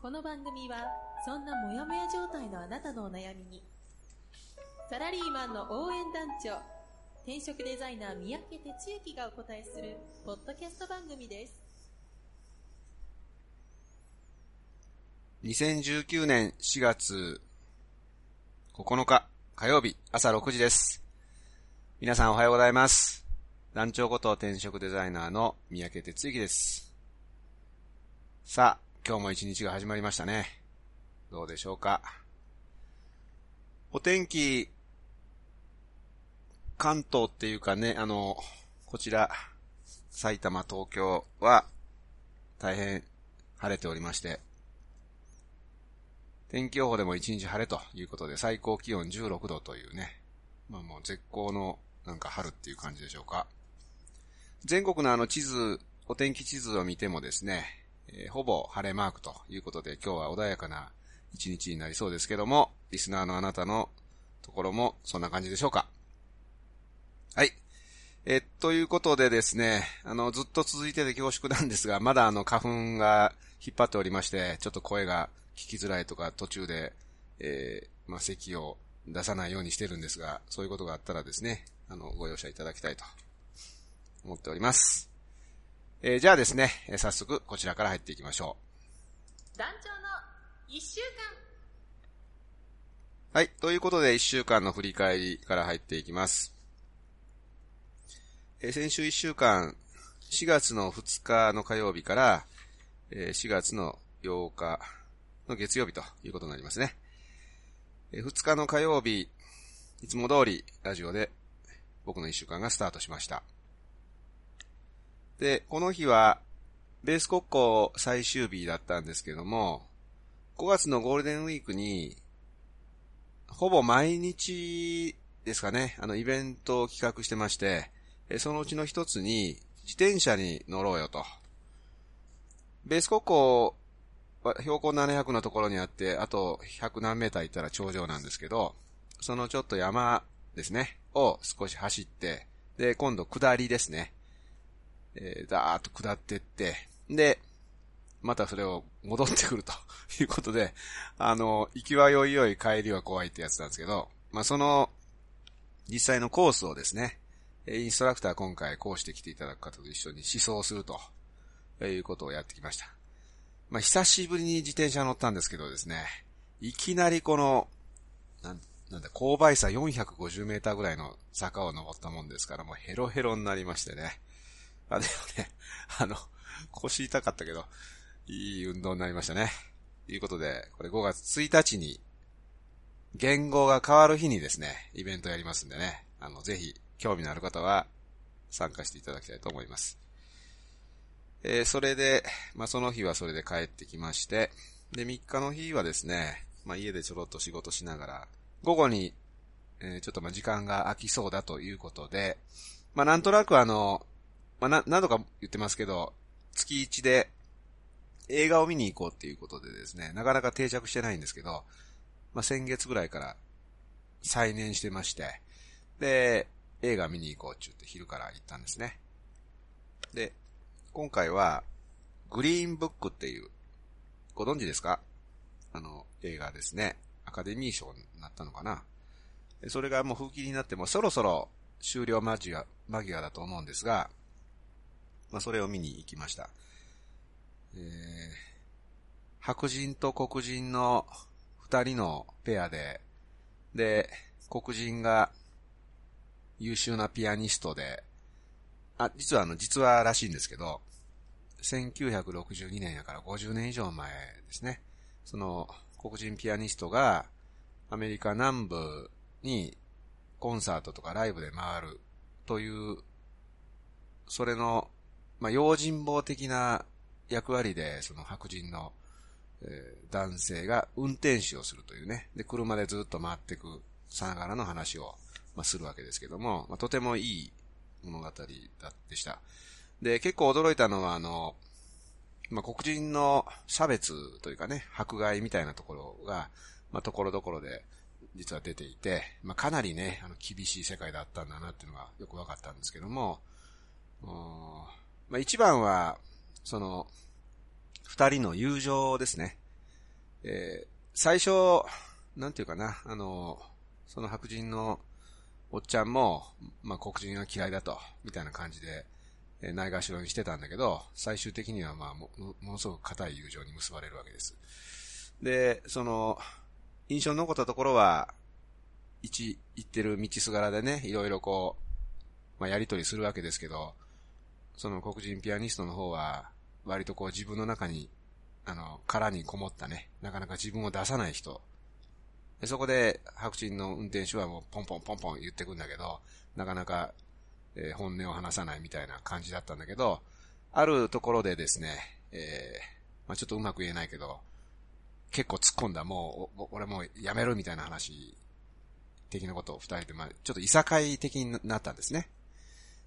この番組はそんなモヤモヤ状態のあなたのお悩みにサラリーマンの応援団長転職デザイナー三宅哲之がお答えするポッドキャスト番組です2019年4月9日火曜日朝6時です。皆さんおはようございます。団長こと転職デザイナーの三宅哲之です。さあ、今日も一日が始まりましたね。どうでしょうか。お天気、関東っていうかね、あの、こちら、埼玉、東京は大変晴れておりまして、天気予報でも一日晴れということで、最高気温16度というね、まあもう絶好のなんか春っていう感じでしょうか。全国のあの地図、お天気地図を見てもですね、えーほぼ晴れマークということで、今日は穏やかな一日になりそうですけども、リスナーのあなたのところもそんな感じでしょうか？はい。えーということでですね、あの、ずっと続いてて恐縮なんですが、まだあの、花粉が引っ張っておりまして、ちょっと声が聞きづらいとか、途中で、えーまあ、咳を出さないようにしてるんですが、そういうことがあったらですね、あの、ご容赦いただきたいと思っております。えーじゃあですね、えー早速こちらから入っていきましょ団長の一週間う。はい。ということで、1週間の振り返りから入っていきます。えー先週1週間、4月の2日の火曜日から、えー4月の8日の月曜日ということになりますね。えー2日の火曜日、いつも通りラジオで僕の1週間がスタートしました。で、この日は、ベース国交最終日だったんですけども、5月のゴールデンウィークに、ほぼ毎日ですかね、あのイベントを企画してまして、そのうちの一つに、自転車に乗ろうよと。ベース国交は標高700のところにあって、あと100何メーター行ったら頂上なんですけど、そのちょっと山ですね、を少し走って、で、今度下りですね。えー、だーっと下ってって、で、またそれを戻ってくると いうことで、あの、行きはよいよい帰りは怖いってやつなんですけど、まあ、その、実際のコースをですね、えインストラクター今回講師してきていただく方と一緒に思想すると、いうことをやってきました。まあ、久しぶりに自転車乗ったんですけどですね、いきなりこの、なんなんだ、勾配差450メーターぐらいの坂を登ったもんですから、もうヘロヘロになりましてね。あ、でもね、あの、腰痛かったけど、いい運動になりましたね。ということで、これ5月1日に、言語が変わる日にですね、イベントやりますんでね、あの、ぜひ、興味のある方は、参加していただきたいと思います。えーそれで、まあ、その日はそれで帰ってきまして、で、3日の日はですね、まあ、家でちょろっと仕事しながら、午後に、えーちょっとま、時間が空きそうだということで、まあ、なんとなくあの、まあ、な、何度か言ってますけど、月1で映画を見に行こうっていうことでですね、なかなか定着してないんですけど、まあ、先月ぐらいから再燃してまして、で、映画見に行こうって言って昼から行ったんですね。で、今回は、グリーンブックっていう、ご存知ですか？あの、映画ですね。アカデミー賞になったのかな？それがもう風紀になってもそろそろ終了間際間際だと思うんですが、まあ、それを見に行きました。えー、白人と黒人の二人のペアで、で、黒人が優秀なピアニストで、あ、実はあの、実話らしいんですけど、1962年やから50年以上前ですね。その、黒人ピアニストが、アメリカ南部にコンサートとかライブで回るという、それの、まあ、用心棒的な役割で、その白人のえー、男性が運転手をするというね。で、車でずっと回っていくさながらの話を、まあ、するわけですけども、まあ、とてもいい物語だでした。で、結構驚いたのは、あの、まあ、黒人の差別というかね、迫害みたいなところが、まあ、ところどころで実は出ていて、まあ、かなりね、あの、厳しい世界だったんだなっていうのがよくわかったんですけども、まあ、一番は、その、二人の友情ですね。えー、最初、なんていうかな、あの、その白人のおっちゃんも、まあ、黒人は嫌いだと、みたいな感じで、えー、ないがしろにしてたんだけど、最終的にはまあも、ものすごく固い友情に結ばれるわけです。で、その、印象に残ったところは、一、行ってる道すがらでね、いろいろこう、まあ、やりとりするわけですけど、その黒人ピアニストの方は、割とこう自分の中に、あの、殻にこもったね、なかなか自分を出さない人。でそこで、白人の運転手はもうポンポンポンポン言ってくんだけど、なかなか、えー、本音を話さないみたいな感じだったんだけど、あるところでですね、えー、まあ、ちょっとうまく言えないけど、結構突っ込んだ、もう、俺もうやめるみたいな話、的なことを二人で、まあ、ちょっといさかい的になったんですね。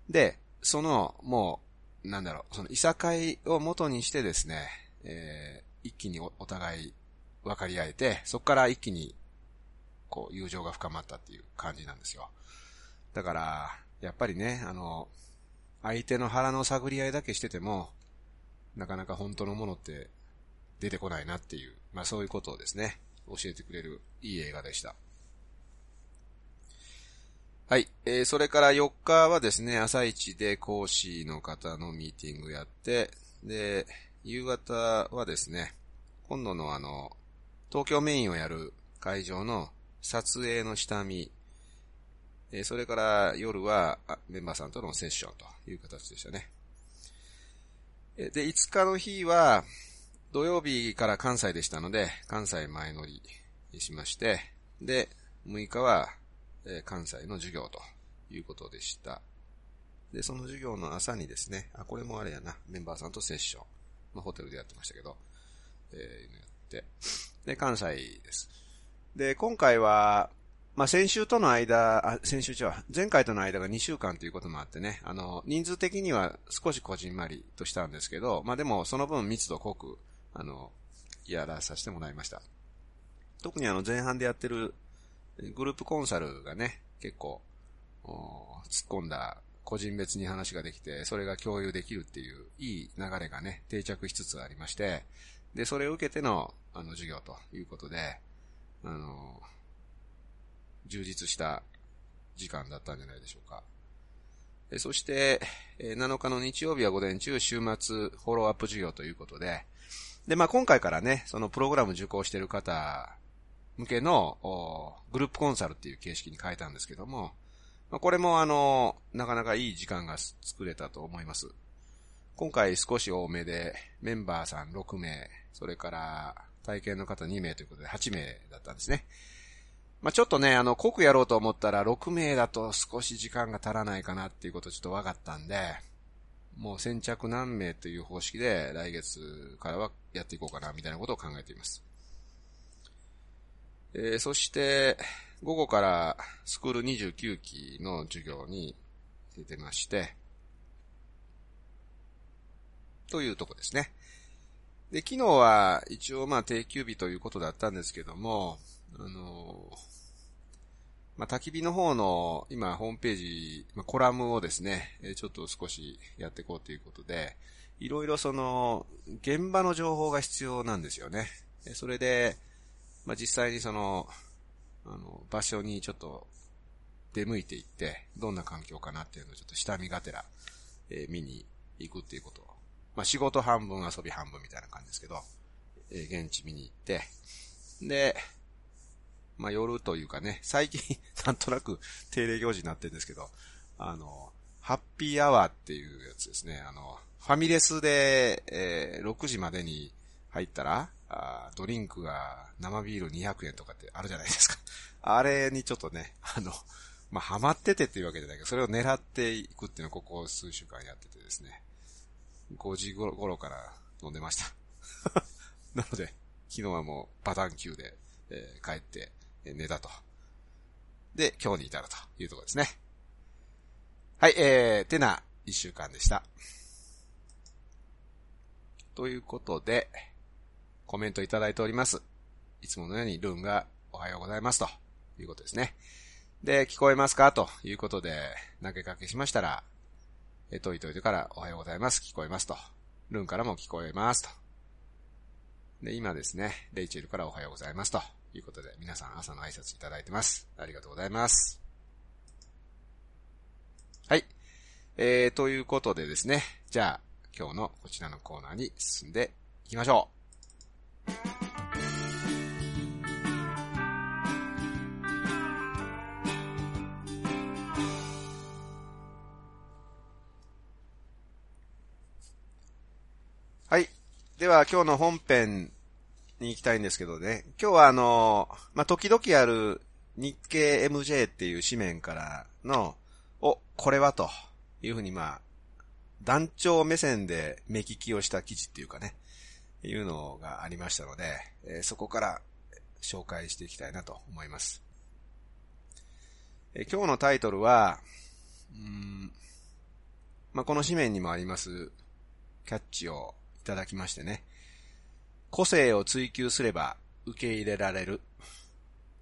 で、その、もう、なんだろう、そのいさかいを元にしてですね、えー、一気にお互い分かり合えて、そこから一気に、こう、友情が深まったっていう感じなんですよ。だから、やっぱりね、あの、相手の腹の探り合いだけしてても、なかなか本当のものって出てこないなっていう、まあそういうことをですね、教えてくれるいい映画でした。はい。えー、それから4日はですね、朝一で講師の方のミーティングやって、で、夕方はですね、今度のあの、東京メインをやる会場の撮影の下見、えー、それから夜はメンバーさんとのセッションという形でしたね。で、5日の日は、土曜日から関西でしたので、関西前乗りしまして、で、6日はえ関西の授業ということでした。で、その授業の朝にですね、あ、これもあれやな、メンバーさんとセッション。まあ、ホテルでやってましたけど、えー、やって。で、関西です。で、今回は、まあ、先週との間、あ、先週は、前回との間が2週間ということもあってね、あの、人数的には少しこじんまりとしたんですけど、まあ、でもその分密度濃く、あの、やらさせてもらいました。特にあの前半でやってるグループコンサルがね、結構、突っ込んだ個人別に話ができて、それが共有できるっていういい流れがね、定着しつつありまして、で、それを受けての、あの、授業ということで、あの、充実した時間だったんじゃないでしょうか。えそして、え7日の日曜日は午前中、週末、フォローアップ授業ということで、で、まあ、今回からね、そのプログラム受講している方向けのグループコンサルっていう形式に変えたんですけども、まあ、これもあの、なかなかいい時間が作れたと思います。今回少し多めで、メンバーさん6名、それから体験の方2名ということで8名だったんですね。まあ、ちょっとね、あの、濃くやろうと思ったら6名だと少し時間が足らないかなっていうことちょっと分かったんで、もう先着何名という方式で来月からはやっていこうかなみたいなことを考えています。えー、そして、午後からスクール29期の授業に出てまして、というとこですね。で、昨日は一応まあ定休日ということだったんですけども、あのまあ、焚き火の方の今ホームページ、まあ、コラムをですね、ちょっと少しやっていこうということで、いろいろその、現場の情報が必要なんですよね。それで、まあ、実際にその、あの、場所にちょっと出向いていって、どんな環境かなっていうのをちょっと下見がてら、えー、見に行くっていうことをまあ、仕事半分遊び半分みたいな感じですけど、えー、現地見に行って、で、まあ、夜というかね、最近 なんとなく定例行事になってるんですけど、あの、ハッピーアワーっていうやつですね。あの、ファミレスで、えー、6時までに入ったら、あドリンクが生ビール200円とかってあるじゃないですか。あれにちょっとね、あの、まあ、ハマっててっていうわけじゃないけど、それを狙っていくっていうのをここ数週間やっててですね、5時頃から飲んでました。なので、昨日はもうパターン9で、えー、帰って、え寝たと。で、今日に至るというところですね。はい、えー、てな一週間でした。ということで、コメントいただいております。いつものようにルーンがおはようございますということですね。で、聞こえますか？ということで投げかけしましたら、え、といといてからおはようございます。聞こえますと。ルンからも聞こえますと。で、今ですね、レイチェルからおはようございますということで、皆さん朝の挨拶いただいてます。ありがとうございます。はい。えー、ということでですね、じゃあ、今日のこちらのコーナーに進んでいきましょう。はい。では今日の本編に行きたいんですけどね。今日はあの、まあ、時々ある日経 MJ っていう紙面からの、お、これはというふうにまあ、団長目線で目利きをした記事っていうかね、いうのがありましたので、えー、そこから紹介していきたいなと思います。えー、今日のタイトルは、うんまあ、この紙面にもありますキャッチをいただきましてね。個性を追求すれば受け入れられる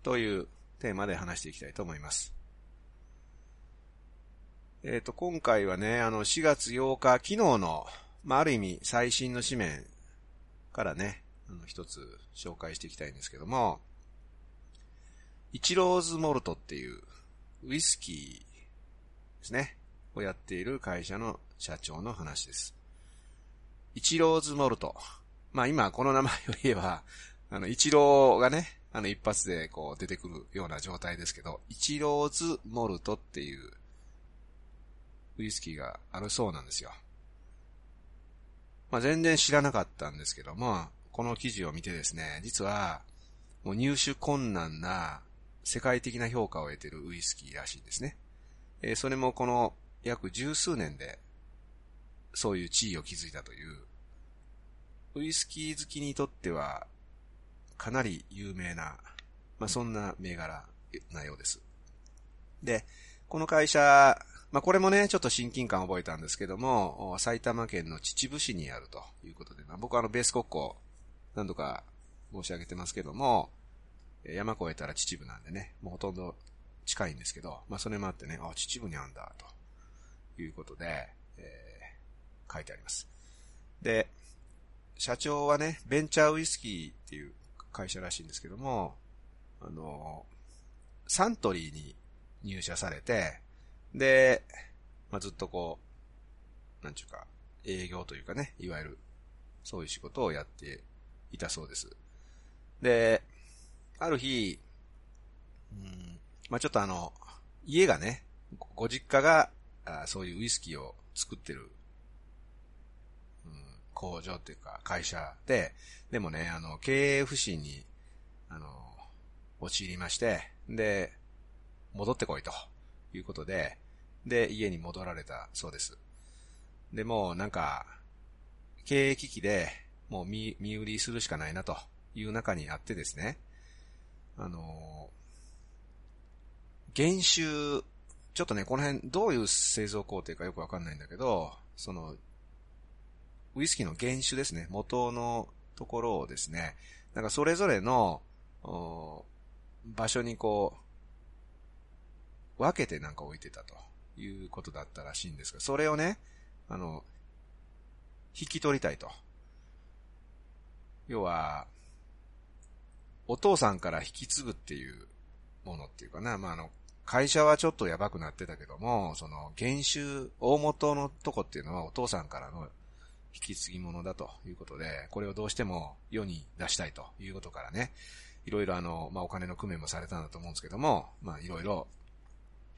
というテーマで話していきたいと思います。えっ、ー、と、今回はね、あの、4月8日、昨日の、まあ、ある意味最新の紙面からね、あの、一つ紹介していきたいんですけども、イチローズモルトっていうウイスキーですね、をやっている会社の社長の話です。イチローズモルト。まあ今この名前を言えば、あの、イチローがね、あの一発でこう出てくるような状態ですけど、イチローズモルトっていうウイスキーがあるそうなんですよ。まあ全然知らなかったんですけども、この記事を見てですね、実はもう入手困難な世界的な評価を得てるウイスキーらしいんですね。えー、それもこの約十数年でそういう地位を築いたという、ウイスキー好きにとっては、かなり有名な、まあ、そんな銘柄なようです。で、この会社、まあ、これもね、ちょっと親近感を覚えたんですけども、埼玉県の秩父市にあるということで、まあ、僕はあのベース国交何度か申し上げてますけども、山越えたら秩父なんでね、もうほとんど近いんですけど、まあそれもあってね、あ、秩父にあるんだ、ということで、え書いてあります。で、社長はね、ベンチャーウイスキーっていう会社らしいんですけども、あの、サントリーに入社されて、で、まあ、ずっとこう、なんちゅうか、営業というかね、いわゆる、そういう仕事をやっていたそうです。で、ある日、うん、まあ、ちょっとあの、家がね、ご実家が、あそういうウイスキーを作ってるうん工場っていうか会社で、でもね、あの、経営不振に、あの、陥りまして、で、戻ってこいということで、で、家に戻られたそうです。で、もうなんか、経営危機で、もう見、見売りするしかないなという中にあってですね、あの、原酒、ちょっとね、この辺どういう製造工程かよくわかんないんだけど、その、ウイスキーの原酒ですね、元のところをですね、なんかそれぞれの、場所にこう、分けてなんか置いてたということだったらしいんですが、それをね、あの、引き取りたいと。要は、お父さんから引き継ぐっていうものっていうかな、まあ、あの、会社はちょっとやばくなってたけども、その、原種、大元のとこっていうのはお父さんからの引き継ぎ物だということで、これをどうしても世に出したいということからね、いろいろあの、まあ、お金の工面もされたんだと思うんですけども、まあ、いろいろ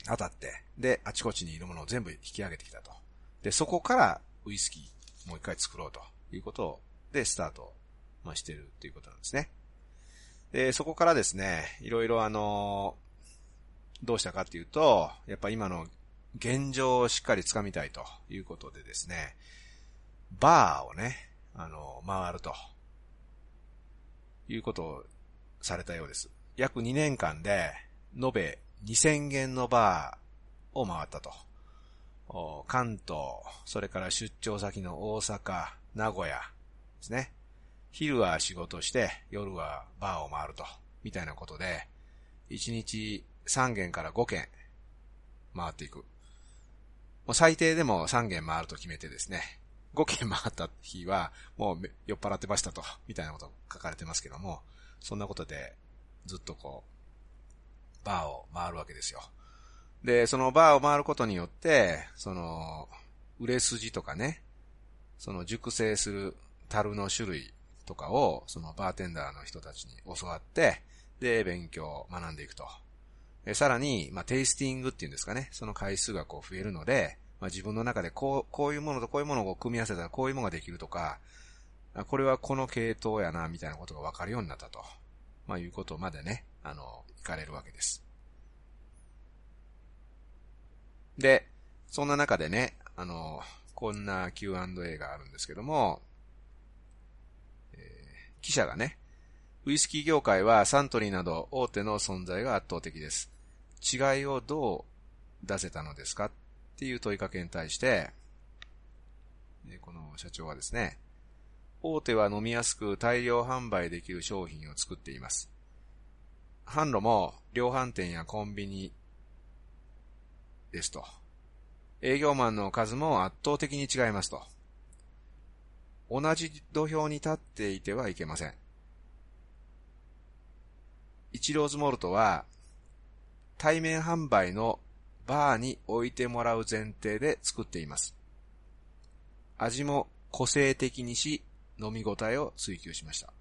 当たって、で、あちこちにいるものを全部引き上げてきたと。で、そこからウイスキーもう一回作ろうということをでスタート、まあ、してるっていうことなんですね。で、そこからですね、いろいろあの、どうしたかっていうと、やっぱ今の現状をしっかり掴みたいということでですね、バーをね、あの、回ると。いうことをされたようです。約2年間で、延べ2000軒のバーを回ったと。関東、それから出張先の大阪、名古屋ですね。昼は仕事して、夜はバーを回ると、みたいなことで、1日3軒から5軒回っていく。もう最低でも3軒回ると決めてですね、5軒回った日は、もう酔っ払ってましたと、みたいなこと書かれてますけども、そんなことで、ずっとこう、バーを回るわけですよ。で、そのバーを回ることによって、その、売れ筋とかね、その熟成する樽の種類とかを、そのバーテンダーの人たちに教わって、で、勉強を、学んでいくと。さらに、まあ、テイスティングっていうんですかね、その回数がこう増えるので、まあ、自分の中でこう、こういうものとこういうものを組み合わせたらこういうものができるとか、これはこの系統やな、みたいなことがわかるようになったと。まあ、いうことまでね、あの、行かれるわけです。で、そんな中でね、あの、こんな Q&A があるんですけども、えー、記者がね、ウイスキー業界はサントリーなど大手の存在が圧倒的です。違いをどう出せたのですかっていう問いかけに対して、この社長はですね、大手は飲みやすく大量販売できる商品を作っています。販路も量販店やコンビニですと。営業マンの数も圧倒的に違いますと。同じ土俵に立っていてはいけません。イチローズモルトは、対面販売のバーに置いてもらう前提で作っています。味も個性的にし、飲み応えを追求しました。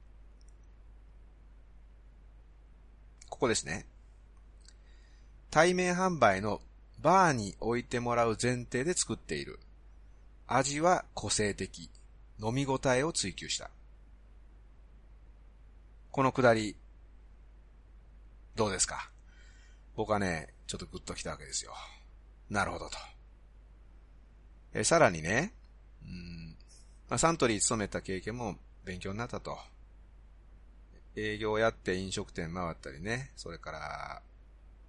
ここですね。対面販売のバーに置いてもらう前提で作っている。味は個性的。飲み応えを追求した。このくだり、どうですか？僕はね、ちょっとグッときたわけですよ。なるほどと。え、さらにね、うん、まあ、サントリー勤めた経験も勉強になったと。営業やって飲食店回ったりね、それから、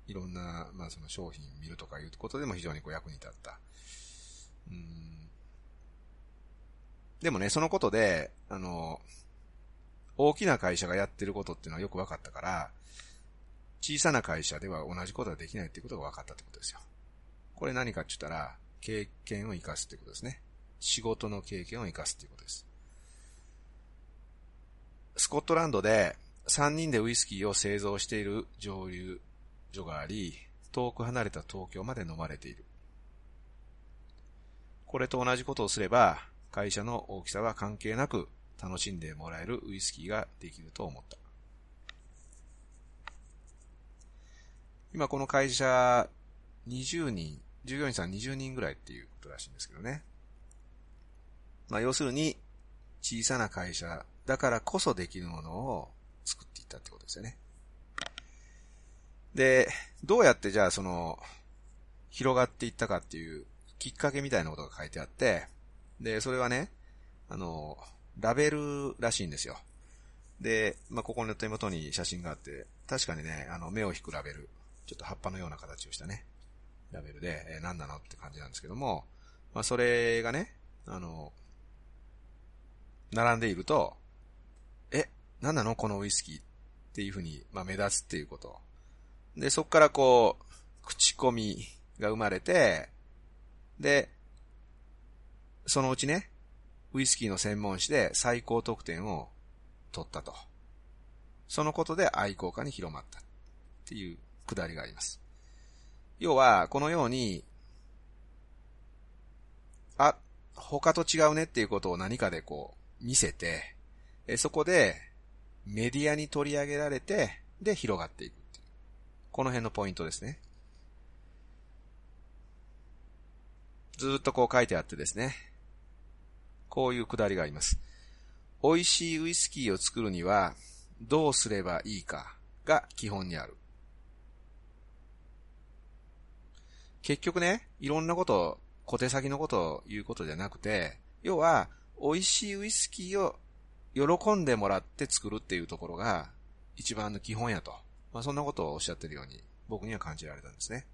いろんな、まあその商品見るとかいうことでも非常にこう役に立った。うん。でもね、そのことで、あの、大きな会社がやってることっていうのはよく分かったから、小さな会社では同じことができないっていうことが分かったってことですよ。これ何かって言ったら、経験を活かすってことですね。仕事の経験を活かすっていうことです。スコットランドで3人でウイスキーを製造している蒸留所があり、遠く離れた東京まで飲まれている。これと同じことをすれば、会社の大きさは関係なく楽しんでもらえるウイスキーができると思った。今この会社、20人、従業員さん20人ぐらいっていうことらしいんですけどね。まあ要するに、小さな会社だからこそできるものを作っていったってことですよね。で、どうやってじゃあその、広がっていったかっていうきっかけみたいなことが書いてあって、で、それはね、あの、ラベルらしいんですよ。で、まあ、ここの手元に写真があって、確かにね、あの、目を引くラベル。ちょっと葉っぱのような形をしたね、ラベルで、えー、何なのって感じなんですけども、まあ、それがね、あの、並んでいると、え、何なの？このウイスキーっていうふうに、まあ、目立つっていうこと。で、そこからこう、口コミが生まれて、で、そのうちね、ウイスキーの専門誌で最高得点を取ったと。そのことで愛好家に広まったっていうくだりがあります。要は、このように、あ、他と違うねっていうことを何かでこう、見せて、えそこで、メディアに取り上げられて、で、広がっていくてい。この辺のポイントですね。ずっとこう書いてあってですね。こういうくだりがあります。美味しいウイスキーを作るには、どうすればいいかが基本にある。結局ね、いろんなこと、小手先のことを言うことじゃなくて、要は、美味しいウイスキーを喜んでもらって作るっていうところが一番の基本やと。まあそんなことをおっしゃってるように僕には感じられたんですね。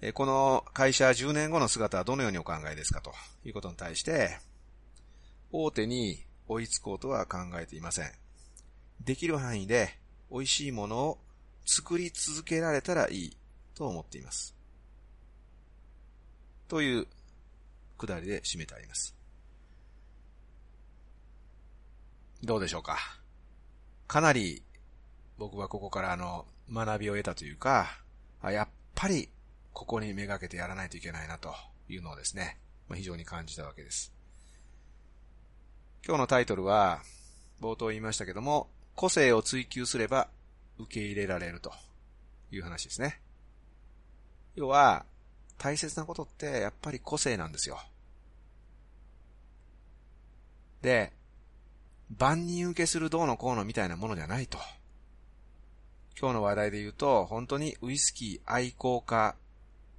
えこの会社10年後の姿はどのようにお考えですかということに対して、大手に追いつこうとは考えていません。できる範囲で美味しいものを作り続けられたらいいと思っています。というくだりで締めてあります。どうでしょうか？かなり僕はここからあの学びを得たというか、やっぱりここにめがけてやらないといけないなというのをですね、まあ、非常に感じたわけです。今日のタイトルは、冒頭言いましたけども、個性を追求すれば受け入れられるという話ですね。要は、大切なことってやっぱり個性なんですよ。で、万人受けするどうのこうのみたいなものじゃないと。今日の話題で言うと、本当にウイスキー愛好家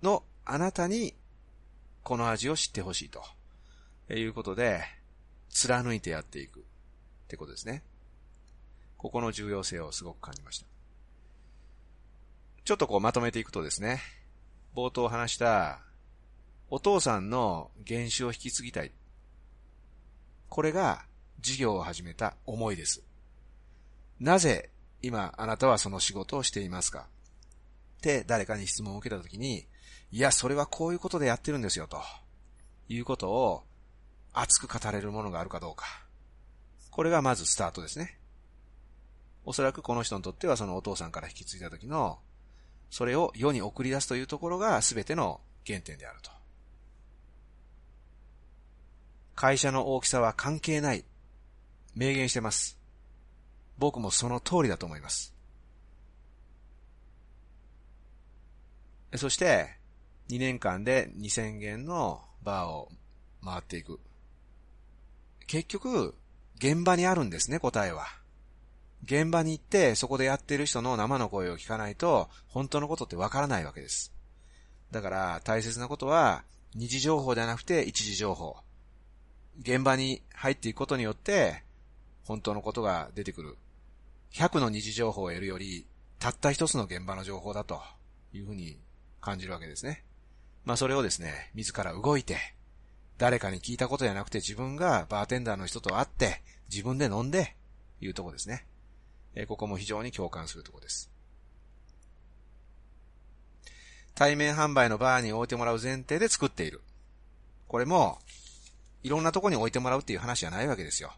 のあなたにこの味を知ってほしいということで、貫いてやっていくってことですね。ここの重要性をすごく感じました。ちょっとこうまとめていくとですね、冒頭話したお父さんの原種を引き継ぎたい。これが事業を始めた思いです。なぜ今あなたはその仕事をしていますか？って誰かに質問を受けたときに、いや、それはこういうことでやってるんですよ、ということを熱く語れるものがあるかどうか。これがまずスタートですね。おそらくこの人にとってはそのお父さんから引き継いだ時の、それを世に送り出すというところが全ての原点であると。会社の大きさは関係ない。明言してます。僕もその通りだと思います。そして、2年間で2000件のバーを回っていく。結局、現場にあるんですね、答えは。現場に行って、そこでやってる人の生の声を聞かないと、本当のことってわからないわけです。だから、大切なことは、二次情報ではなくて一次情報。現場に入っていくことによって、本当のことが出てくる。100の二次情報を得るより、たった一つの現場の情報だというふうに感じるわけですね。まあそれをですね、自ら動いて、誰かに聞いたことじゃなくて自分がバーテンダーの人と会って、自分で飲んで、いうとこですね。えここも非常に共感するとこです。対面販売のバーに置いてもらう前提で作っている。これも、いろんなとこに置いてもらうっていう話じゃないわけですよ。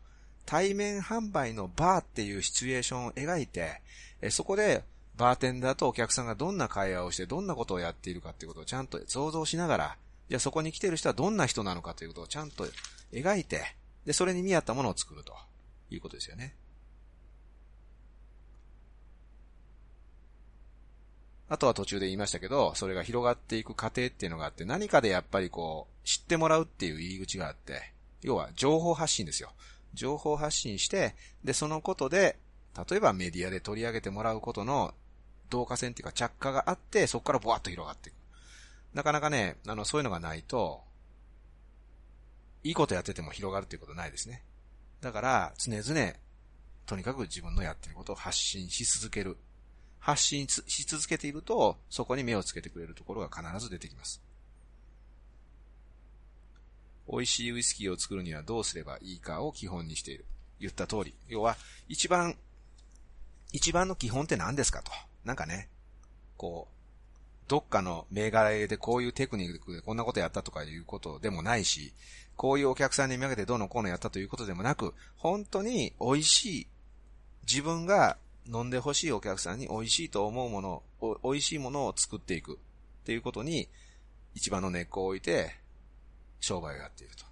対面販売のバーっていうシチュエーションを描いて、えそこでバーテンダーとお客さんがどんな会話をしてどんなことをやっているかっていうことをちゃんと想像しながら、じゃあそこに来てる人はどんな人なのかということをちゃんと描いて、で、それに見合ったものを作るということですよね。あとは途中で言いましたけど、それが広がっていく過程っていうのがあって、何かでやっぱりこう、知ってもらうっていう入り口があって、要は情報発信ですよ。情報発信して、で、そのことで、例えばメディアで取り上げてもらうことの導火線っていうか着火があって、そこからボワッと広がっていく。なかなかね、あの、そういうのがないと、いいことやってても広がるっていうことないですね。だから、常々、とにかく自分のやってることを発信し続ける。発信し続けていると、そこに目をつけてくれるところが必ず出てきます。美味しいウイスキーを作るにはどうすればいいかを基本にしている。言った通り。要は、一番、一番の基本って何ですかと。なんかね、こう、どっかの銘柄でこういうテクニックでこんなことやったとかいうことでもないし、こういうお客さんに見分けてどうのこうのやったということでもなく、本当に美味しい、自分が飲んでほしいお客さんに美味しいと思うもの、美味しいものを作っていくっていうことに一番の根っこを置いて商売をやっていると。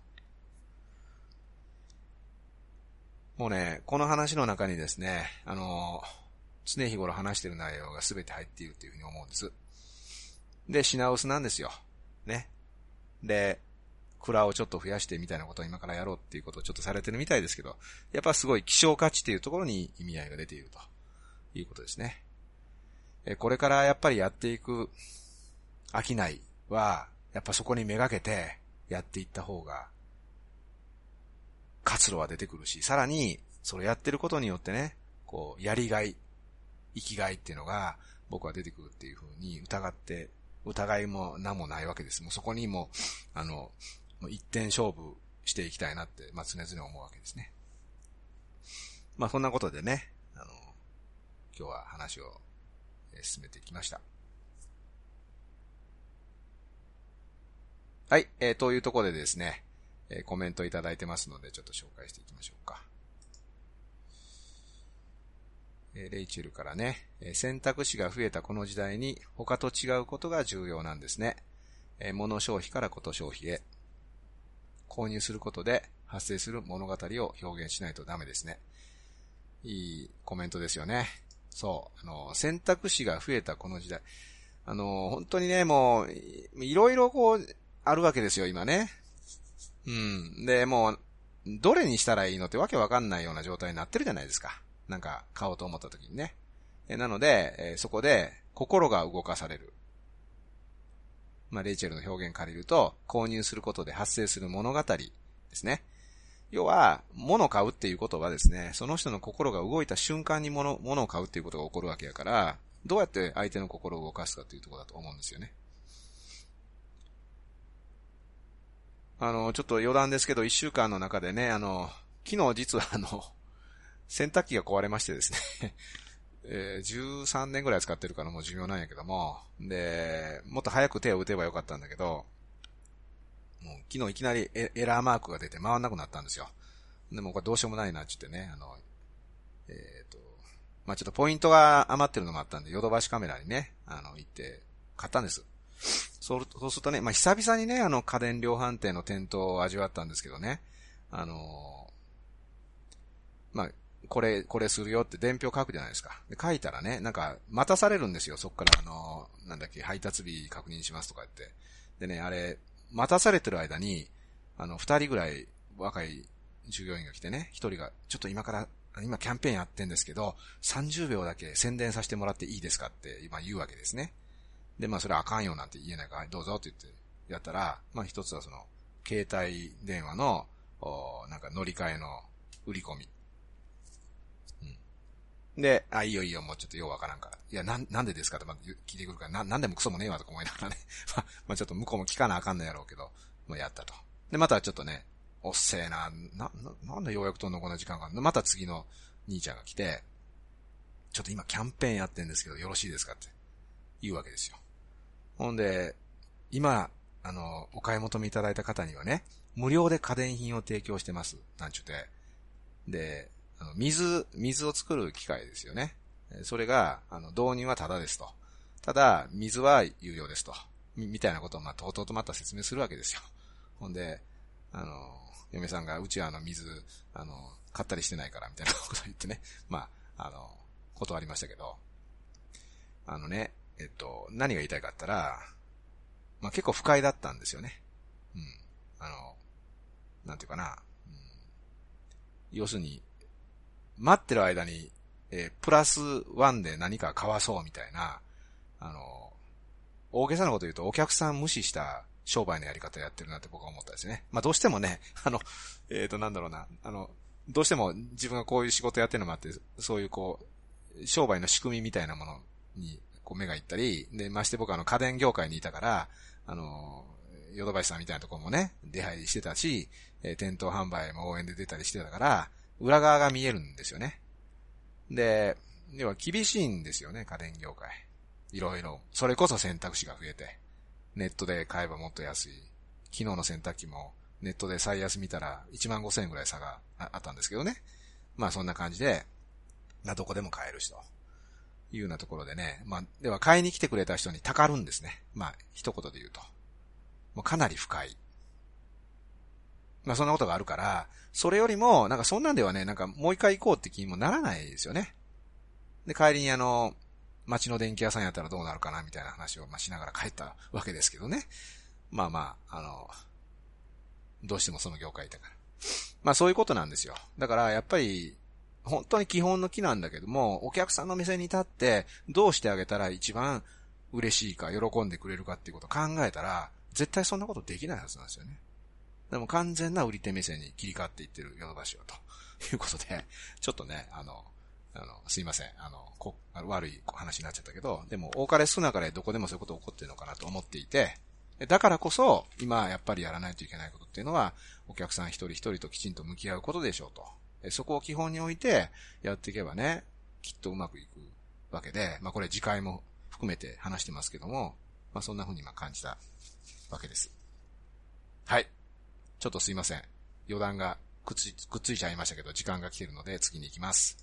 もうね、この話の中にですね、あの、常日頃話してる内容が全て入っているというふうに思うんです。で、品薄なんですよ。ね。で、蔵をちょっと増やしてみたいなことを今からやろうっていうことをちょっとされてるみたいですけど、やっぱすごい希少価値っていうところに意味合いが出ているということですね。えこれからやっぱりやっていく商いは、やっぱそこにめがけてやっていった方が活路は出てくるし、さらに、それやってることによってね、こう、やりがい、生きがいっていうのが、僕は出てくるっていうふうに疑って、疑いも何もないわけです。もうそこにも、あの、もう一点勝負していきたいなって、まあ、常々思うわけですね。まあ、そんなことでね、あの、今日は話を進めてきました。はい、えー、というところでですね、えー、コメントいただいてますので、ちょっと紹介していきましょうか。えー、レイチェルからね、え選択肢が増えたこの時代に他と違うことが重要なんですね。え物消費からこと消費へ。購入することで発生する物語を表現しないとダメですね。いいコメントですよね。そう。あの、選択肢が増えたこの時代。あの、本当にね、もう、いろいろこう、あるわけですよ、今ね。うん。で、もう、どれにしたらいいのってわけわかんないような状態になってるじゃないですか。なんか、買おうと思った時にね。えなので、えそこで、心が動かされる。まあ、レイチェルの表現借りると、購入することで発生する物語ですね。要は、物を買うっていうことはですね、その人の心が動いた瞬間に物、物を買うっていうことが起こるわけやから、どうやって相手の心を動かすかっていうところだと思うんですよね。あの、ちょっと余談ですけど、一週間の中でね、あの、昨日実はあの、洗濯機が壊れましてですね え、13年ぐらい使ってるからもう寿命なんやけども、で、もっと早く手を打てばよかったんだけど、もう昨日いきなりエラーマークが出て回んなくなったんですよ。でもこれどうしようもないなって言ってね、あの、えっ、ー、と、まあ、ちょっとポイントが余ってるのもあったんで、ヨドバシカメラにね、あの、行って買ったんです。そう、そうするとね、まあ、久々にね、あの家電量販店の店頭を味わったんですけどね、あのまあ、これ、これするよって伝票書くじゃないですか。で、書いたらね、なんか、待たされるんですよ。そっからあのなんだっけ、配達日確認しますとか言って。でね、あれ、待たされてる間に、あの、二人ぐらい若い従業員が来てね、一人が、ちょっと今から、今キャンペーンやってんですけど、30秒だけ宣伝させてもらっていいですかって今言うわけですね。で、まあそれあかんよなんて言えないから、どうぞって言ってやったら、まあ一つはその、携帯電話の、おなんか乗り換えの売り込み。うん。で、あ、いいよいいよ、もうちょっとようわからんから。いや、なん、なんでですかってま聞いてくるから、な、なんでもクソもねえわとか思いながらね。まあ、ちょっと向こうも聞かなあかんのやろうけど、もうやったと。で、またちょっとね、おっせえな、な、ななんでようやくとんのこの時間が、また次の兄ちゃんが来て、ちょっと今キャンペーンやってんですけど、よろしいですかって言うわけですよ。ほんで、今、あの、お買い求めいただいた方にはね、無料で家電品を提供してます。なんちゅうて。で、あの、水、水を作る機械ですよね。それが、あの、導入はタダですと。ただ、水は有料ですと。み、みたいなことを、まあ、とうとうとまた説明するわけですよ。ほんで、あの、嫁さんが、うちはあの、水、あの、買ったりしてないから、みたいなことを言ってね。まあ、あの、断りましたけど。あのね、えっと、何が言いたいかったら、まあ、結構不快だったんですよね。うん。あの、なんていうかな。うん、要するに、待ってる間に、えー、プラスワンで何か買わそうみたいな、あの、大げさなこと言うとお客さん無視した商売のやり方やってるなって僕は思ったですね。まあどうしてもね、あの、えっ、ー、となんだろうな、あの、どうしても自分がこういう仕事やってるのもあって、そういうこう、商売の仕組みみたいなものにこう目がいったり、で、まして僕はあの家電業界にいたから、あの、ヨドバシさんみたいなところもね、出入りしてたし、え、店頭販売も応援で出たりしてたから、裏側が見えるんですよね。で、要は厳しいんですよね、家電業界。いろいろ。それこそ選択肢が増えて。ネットで買えばもっと安い。昨日の洗濯機もネットで最安見たら1万5千円ぐらい差があったんですけどね。まあそんな感じで、まどこでも買えるしと。いうようなところでね。まあ、では買いに来てくれた人にたかるんですね。まあ一言で言うと。もうかなり深い。まあそんなことがあるから、それよりも、なんかそんなんではね、なんかもう一回行こうって気にもならないですよね。で、帰りにあの、街の電気屋さんやったらどうなるかなみたいな話を、まあ、しながら帰ったわけですけどね。まあまあ、あの、どうしてもその業界だから。まあそういうことなんですよ。だからやっぱり、本当に基本の木なんだけども、お客さんの店に立って、どうしてあげたら一番嬉しいか、喜んでくれるかっていうことを考えたら、絶対そんなことできないはずなんですよね。でも完全な売り手目線に切り替わっていってるヨドバシはということで、ちょっとね、あの、あの、すいません。あの、こ悪い話になっちゃったけど、でも、多かれ少なかれどこでもそういうこと起こってるのかなと思っていて、だからこそ、今やっぱりやらないといけないことっていうのは、お客さん一人一人ときちんと向き合うことでしょうと。そこを基本に置いてやっていけばね、きっとうまくいくわけで、まあこれ次回も含めて話してますけども、まあそんな風に今感じたわけです。はい。ちょっとすいません。余談がくっつくっついちゃいましたけど、時間が来てるので次に行きます。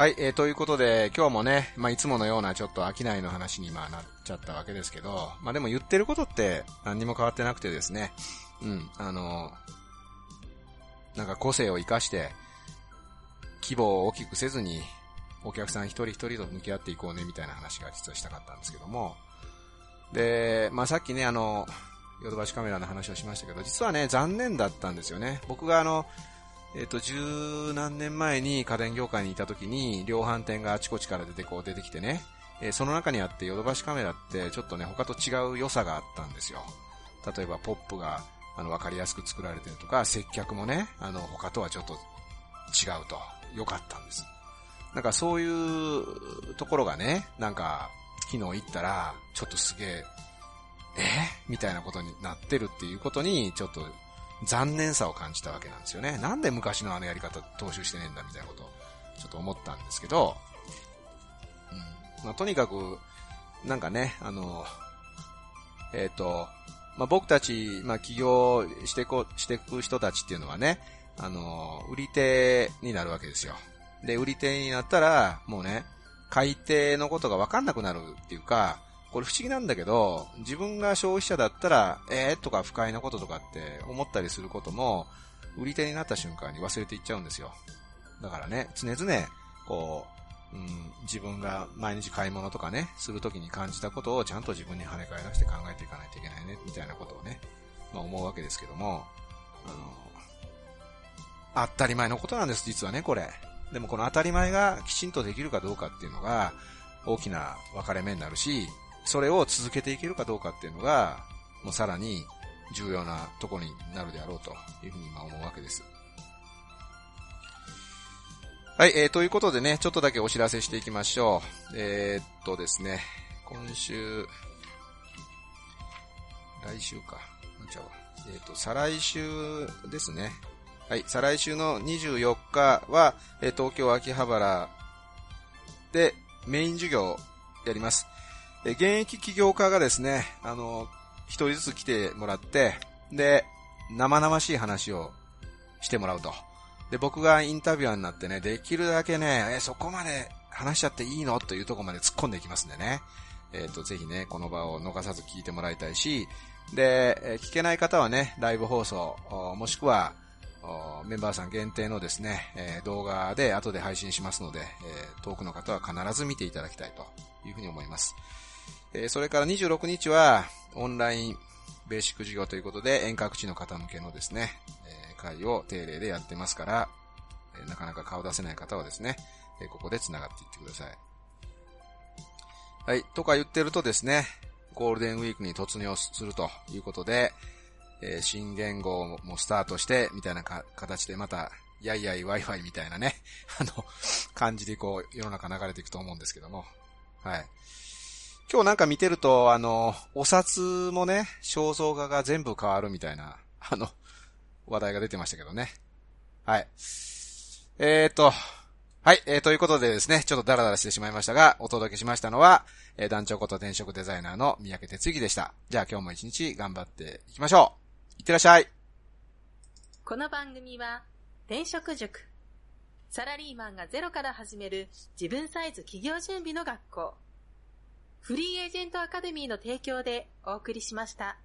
はい、えー、ということで、今日もね、まあ、いつものようなちょっと商いの話に今なっちゃったわけですけど、まあ、でも言ってることって何にも変わってなくてですね、うん、あの、なんか個性を活かして、規模を大きくせずに、お客さん一人一人と向き合っていこうね、みたいな話が実はしたかったんですけども、で、まあ、さっきね、あの、ヨドバシカメラの話をしましたけど、実はね、残念だったんですよね。僕があの、えっ、と、十何年前に家電業界にいた時に、量販店があちこちから出てこう出てきてね、えー、その中にあってヨドバシカメラってちょっとね、他と違う良さがあったんですよ。例えばポップが、あの、わかりやすく作られてるとか、接客もね、あの、他とはちょっと違うと。良かったんです。なんかそういうところがね、なんか、昨日行ったら、ちょっとすげえ、えみたいなことになってるっていうことに、ちょっと残念さを感じたわけなんですよね。なんで昔のあのやり方踏襲してねえんだみたいなことをちょっと思ったんですけど、うん。まあ、とにかく、なんかね、あの、えっ、ー、と、まあ、僕たち、まあ、起業してこ、していく人たちっていうのはね、あの、売り手になるわけですよ。で、売り手になったら、もうね、買い手のことがわかんなくなるっていうか、これ不思議なんだけど、自分が消費者だったら、えーとか不快なこととかって思ったりすることも、売り手になった瞬間に忘れていっちゃうんですよ。だからね、常々、こう、うん、自分が毎日買い物とかね、するときに感じたことをちゃんと自分に跳ね返らせて考えていかないといけないね、みたいなことをね、まあ思うわけですけども、あの、当たり前のことなんです、実はね、これ。でもこの当たり前がきちんとできるかどうかっていうのが、大きな分かれ目になるし、それを続けていけるかどうかっていうのが、もうさらに重要なとこになるであろうというふうに今思うわけです。はい、えー、ということでね、ちょっとだけお知らせしていきましょう。えー、っとですね、今週、来週か。ちゃうえー、っと、再来週ですね。はい、再来週の24日は、えー、東京秋葉原でメイン授業やります。え現役起業家がですね、あの、一人ずつ来てもらって、で、生々しい話をしてもらうと。で、僕がインタビュアーになってね、できるだけね、え、そこまで話しちゃっていいの？というとこまで突っ込んでいきますんでね。えっ、ー、と、ぜひね、この場を逃さず聞いてもらいたいし、で、え聞けない方はね、ライブ放送、もしくは、メンバーさん限定のですね、え動画で後で配信しますので、え遠くの方は必ず見ていただきたいというふうに思います。えそれから26日は、オンラインベーシック授業ということで、遠隔地の方向けのですね、え会を定例でやってますから、えなかなか顔出せない方はですね、えここで繋がっていってください。はい、とか言ってるとですね、ゴールデンウィークに突入するということで、え、新言語もスタートして、みたいな形でまた、やいやい Wi-Fi みたいなね、あの、感じでこう、世の中流れていくと思うんですけども、はい。今日なんか見てると、あの、お札もね、肖像画が全部変わるみたいな、あの、話題が出てましたけどね。はい。えーと、はい、えー、ということでですね、ちょっとダラダラしてしまいましたが、お届けしましたのは、えー、団長こと転職デザイナーの三宅哲之でした。じゃあ今日も一日頑張っていきましょう。いってらっしゃい。この番組は、転職塾。サラリーマンがゼロから始める自分サイズ企業準備の学校。フリーエージェントアカデミーの提供でお送りしました。